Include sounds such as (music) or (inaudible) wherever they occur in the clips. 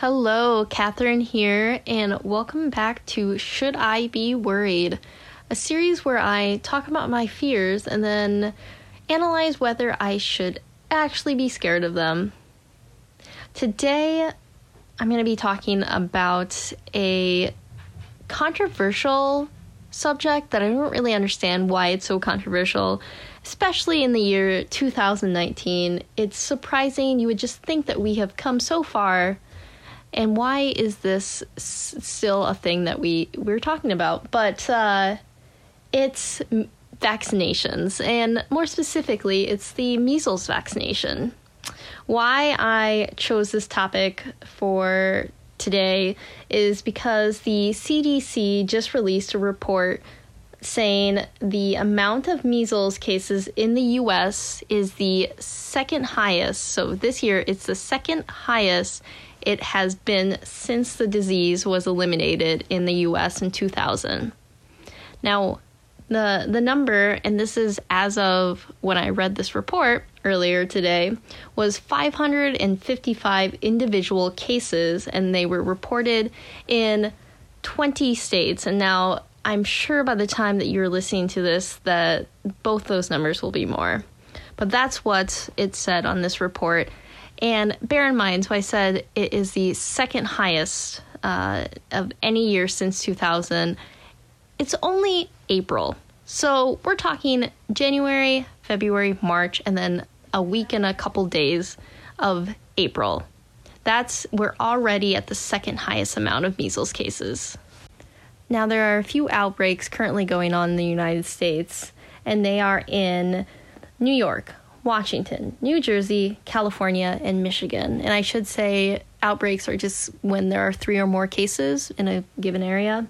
Hello, Catherine here, and welcome back to Should I Be Worried? A series where I talk about my fears and then analyze whether I should actually be scared of them. Today, I'm going to be talking about a controversial subject that I don't really understand why it's so controversial, especially in the year 2019. It's surprising. You would just think that we have come so far. And why is this s- still a thing that we we're talking about? But uh, it's vaccinations, and more specifically, it's the measles vaccination. Why I chose this topic for today is because the CDC just released a report saying the amount of measles cases in the US is the second highest. So this year it's the second highest it has been since the disease was eliminated in the US in 2000. Now, the the number and this is as of when I read this report earlier today was 555 individual cases and they were reported in 20 states and now I'm sure by the time that you're listening to this that both those numbers will be more. But that's what it said on this report. And bear in mind, so I said it is the second highest uh, of any year since 2000. It's only April. So we're talking January, February, March, and then a week and a couple days of April. That's we're already at the second highest amount of measles cases. Now there are a few outbreaks currently going on in the United States, and they are in New York, Washington, New Jersey, California, and Michigan. And I should say outbreaks are just when there are three or more cases in a given area.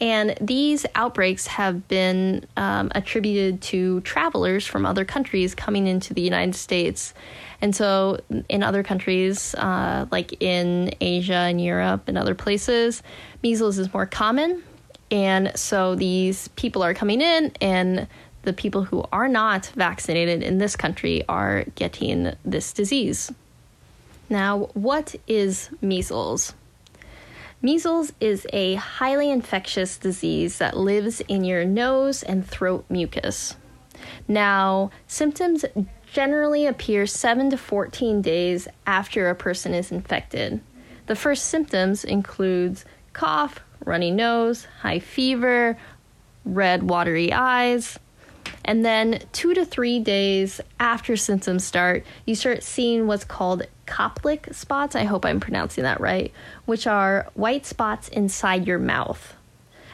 And these outbreaks have been um, attributed to travelers from other countries coming into the United States. And so, in other countries, uh, like in Asia and Europe and other places, measles is more common. And so, these people are coming in, and the people who are not vaccinated in this country are getting this disease. Now, what is measles? Measles is a highly infectious disease that lives in your nose and throat mucus. Now, symptoms generally appear 7 to 14 days after a person is infected. The first symptoms includes cough, runny nose, high fever, red watery eyes, and then two to three days after symptoms start, you start seeing what's called Koplik spots. I hope I'm pronouncing that right, which are white spots inside your mouth.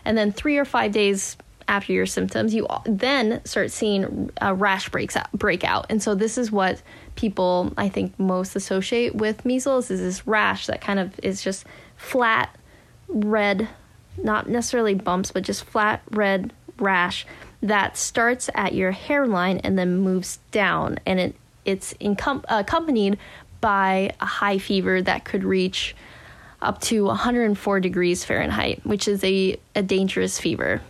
And then three or five days after your symptoms, you then start seeing a rash breaks out, break out. And so this is what people I think most associate with measles is this rash that kind of is just flat red, not necessarily bumps, but just flat red rash that starts at your hairline and then moves down, and it it's incom- accompanied by a high fever that could reach up to 104 degrees Fahrenheit, which is a, a dangerous fever.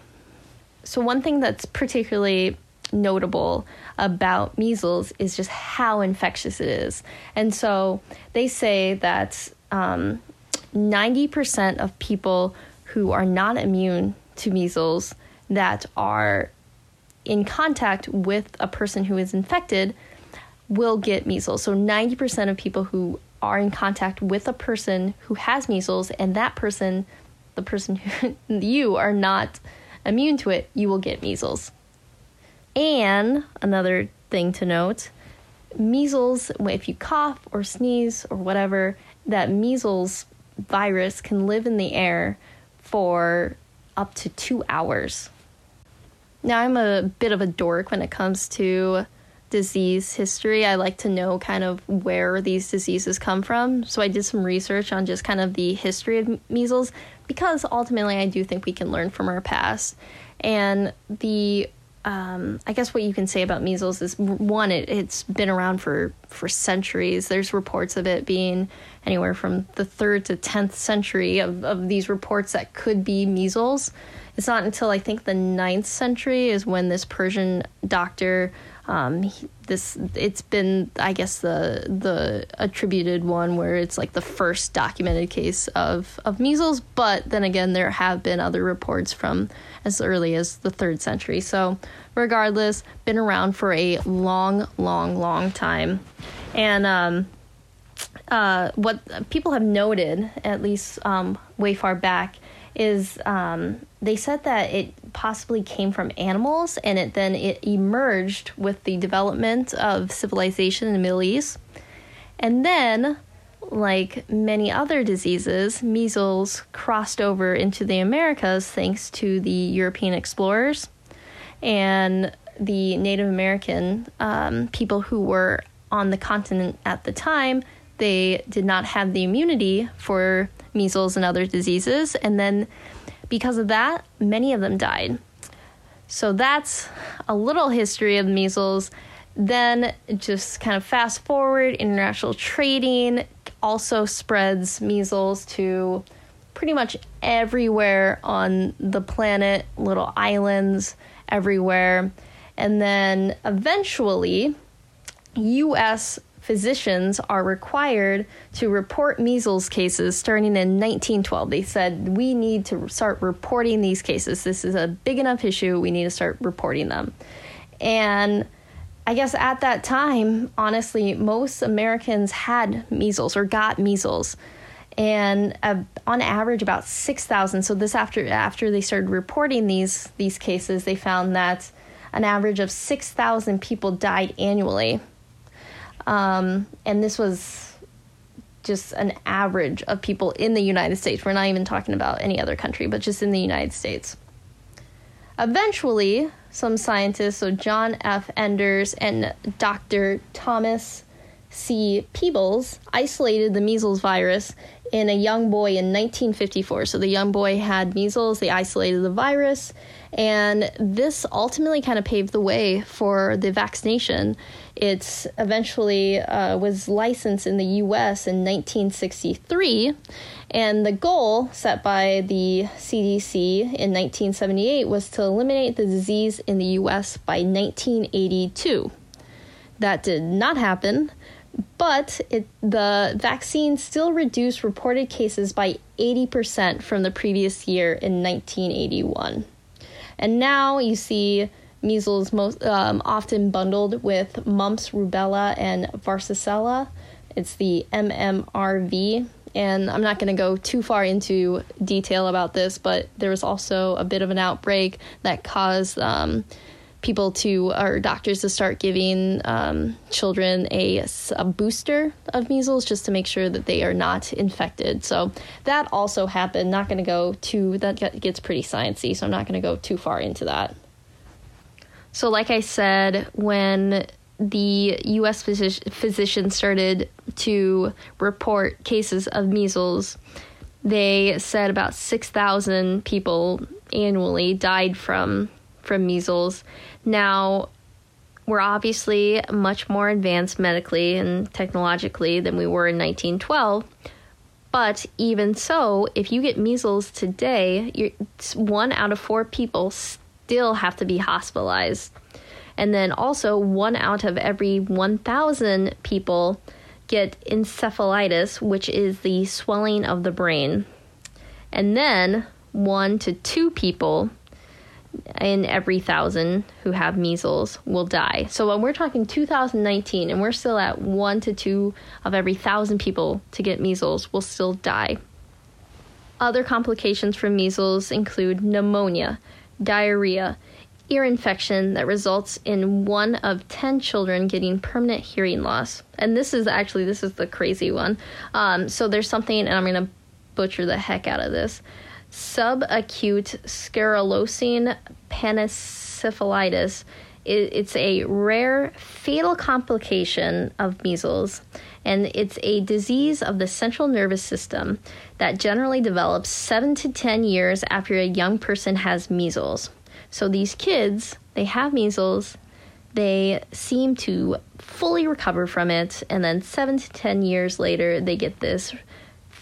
So, one thing that's particularly notable about measles is just how infectious it is. And so they say that um, 90% of people who are not immune to measles that are in contact with a person who is infected will get measles. So 90% of people who are in contact with a person who has measles and that person, the person who (laughs) you are not immune to it, you will get measles. And another thing to note measles, if you cough or sneeze or whatever, that measles virus can live in the air for up to two hours. Now, I'm a bit of a dork when it comes to disease history. I like to know kind of where these diseases come from. So I did some research on just kind of the history of measles because ultimately I do think we can learn from our past. And the um, I guess what you can say about measles is one, it, has been around for, for centuries. There's reports of it being anywhere from the third to 10th century of, of these reports that could be measles. It's not until I think the ninth century is when this Persian doctor um, he, this it's been I guess the the attributed one where it's like the first documented case of of measles, but then again there have been other reports from as early as the third century. So regardless, been around for a long, long, long time, and um, uh, what people have noted, at least um, way far back, is um, they said that it possibly came from animals and it then it emerged with the development of civilization in the Middle East. And then, like many other diseases, measles crossed over into the Americas thanks to the European explorers and the Native American um, people who were on the continent at the time. They did not have the immunity for measles and other diseases. And then because of that, many of them died. So that's a little history of measles. Then just kind of fast forward, international trading also spreads measles to pretty much everywhere on the planet, little islands everywhere. And then eventually, US physicians are required to report measles cases starting in 1912. They said, We need to start reporting these cases. This is a big enough issue. We need to start reporting them. And I guess at that time, honestly, most Americans had measles or got measles. And uh, on average, about six thousand. So this after after they started reporting these these cases, they found that an average of six thousand people died annually um, and this was just an average of people in the United States. We're not even talking about any other country, but just in the United States. Eventually, some scientists, so John F. Enders and Dr. Thomas C. Peebles, isolated the measles virus in a young boy in 1954. So the young boy had measles, they isolated the virus, and this ultimately kind of paved the way for the vaccination. It eventually uh, was licensed in the US in 1963, and the goal set by the CDC in 1978 was to eliminate the disease in the US by 1982. That did not happen but it, the vaccine still reduced reported cases by 80% from the previous year in 1981. And now you see measles most um, often bundled with mumps, rubella, and varicella. It's the MMRV. And I'm not going to go too far into detail about this, but there was also a bit of an outbreak that caused um, people to or doctors to start giving um, children a, a booster of measles just to make sure that they are not infected. So that also happened. Not going to go too that gets pretty sciencey, so I'm not going to go too far into that. So, like I said, when the U.S. Physi- physicians started to report cases of measles, they said about 6,000 people annually died from from measles. Now, we're obviously much more advanced medically and technologically than we were in 1912. But even so, if you get measles today, one out of four people still have to be hospitalized. And then also, one out of every 1,000 people get encephalitis, which is the swelling of the brain. And then, one to two people in every thousand who have measles will die. So when we're talking 2019 and we're still at one to two of every thousand people to get measles will still die. Other complications from measles include pneumonia, diarrhea, ear infection that results in one of 10 children getting permanent hearing loss. And this is actually this is the crazy one. Um, so there's something and I'm going to butcher the heck out of this subacute sclerosing panencephalitis. It's a rare fatal complication of measles, and it's a disease of the central nervous system that generally develops 7 to 10 years after a young person has measles. So these kids, they have measles, they seem to fully recover from it, and then 7 to 10 years later, they get this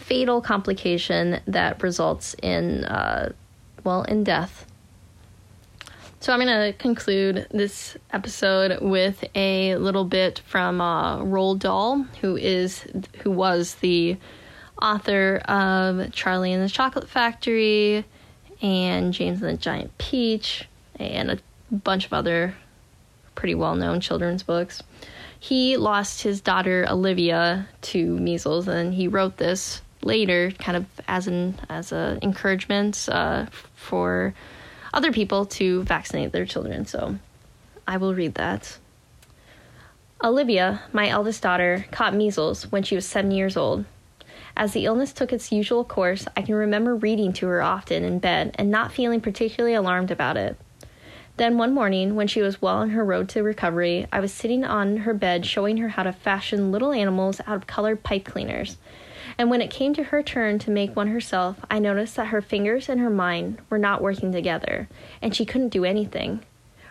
fatal complication that results in, uh, well, in death. So I'm going to conclude this episode with a little bit from uh, Roald Dahl, who is who was the author of Charlie and the Chocolate Factory and James and the Giant Peach and a bunch of other pretty well-known children's books. He lost his daughter Olivia to measles, and he wrote this later, kind of as an as a encouragement uh, for other people to vaccinate their children. So I will read that. Olivia, my eldest daughter, caught measles when she was seven years old. As the illness took its usual course, I can remember reading to her often in bed and not feeling particularly alarmed about it. Then one morning, when she was well on her road to recovery, I was sitting on her bed showing her how to fashion little animals out of colored pipe cleaners. And when it came to her turn to make one herself, I noticed that her fingers and her mind were not working together, and she couldn't do anything.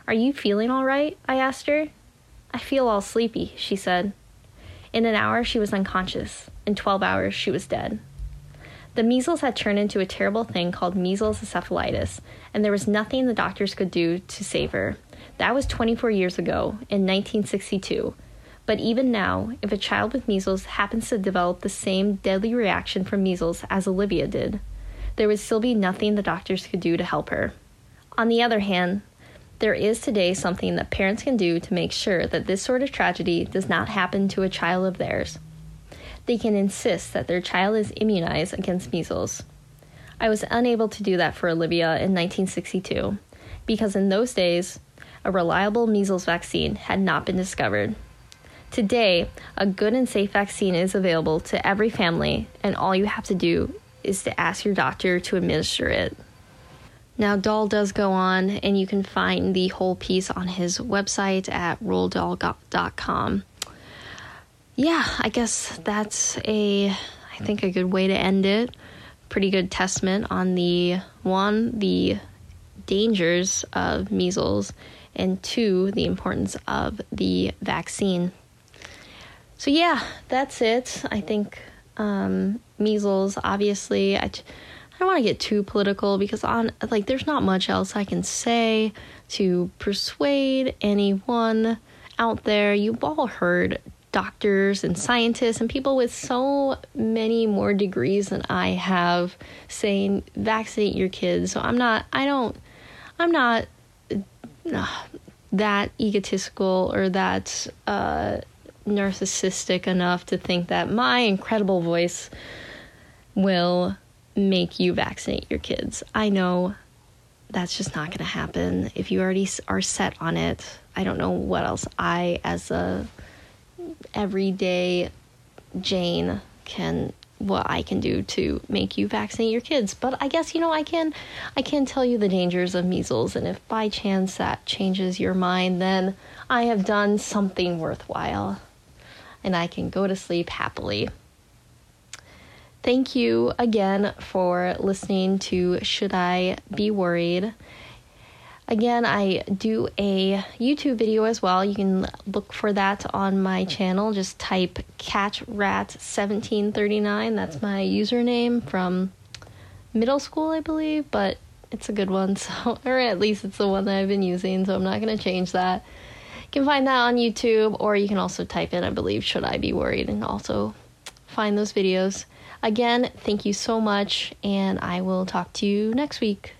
Are you feeling all right? I asked her. I feel all sleepy, she said. In an hour, she was unconscious. In 12 hours, she was dead. The measles had turned into a terrible thing called measles encephalitis, and there was nothing the doctors could do to save her. That was 24 years ago, in 1962. But even now, if a child with measles happens to develop the same deadly reaction from measles as Olivia did, there would still be nothing the doctors could do to help her. On the other hand, there is today something that parents can do to make sure that this sort of tragedy does not happen to a child of theirs they can insist that their child is immunized against measles. I was unable to do that for Olivia in 1962 because in those days, a reliable measles vaccine had not been discovered. Today, a good and safe vaccine is available to every family, and all you have to do is to ask your doctor to administer it. Now, Dahl does go on, and you can find the whole piece on his website at roalddahl.com yeah, I guess that's a I think a good way to end it. Pretty good testament on the one, the dangers of measles, and two, the importance of the vaccine. So, yeah, that's it. I think um, measles, obviously, I, I don't want to get too political because on like there's not much else I can say to persuade anyone out there. You've all heard doctors and scientists and people with so many more degrees than I have saying vaccinate your kids. So I'm not, I don't, I'm not uh, that egotistical or that uh, narcissistic enough to think that my incredible voice will make you vaccinate your kids. I know that's just not going to happen. If you already are set on it, I don't know what else I, as a everyday Jane can what I can do to make you vaccinate your kids. But I guess you know I can I can tell you the dangers of measles and if by chance that changes your mind then I have done something worthwhile and I can go to sleep happily. Thank you again for listening to Should I Be Worried? Again, I do a YouTube video as well. You can look for that on my channel. Just type catrat1739. That's my username from middle school, I believe, but it's a good one. (laughs) So, or at least it's the one that I've been using, so I'm not going to change that. Can find that on YouTube, or you can also type in, I believe, Should I Be Worried, and also find those videos. Again, thank you so much, and I will talk to you next week.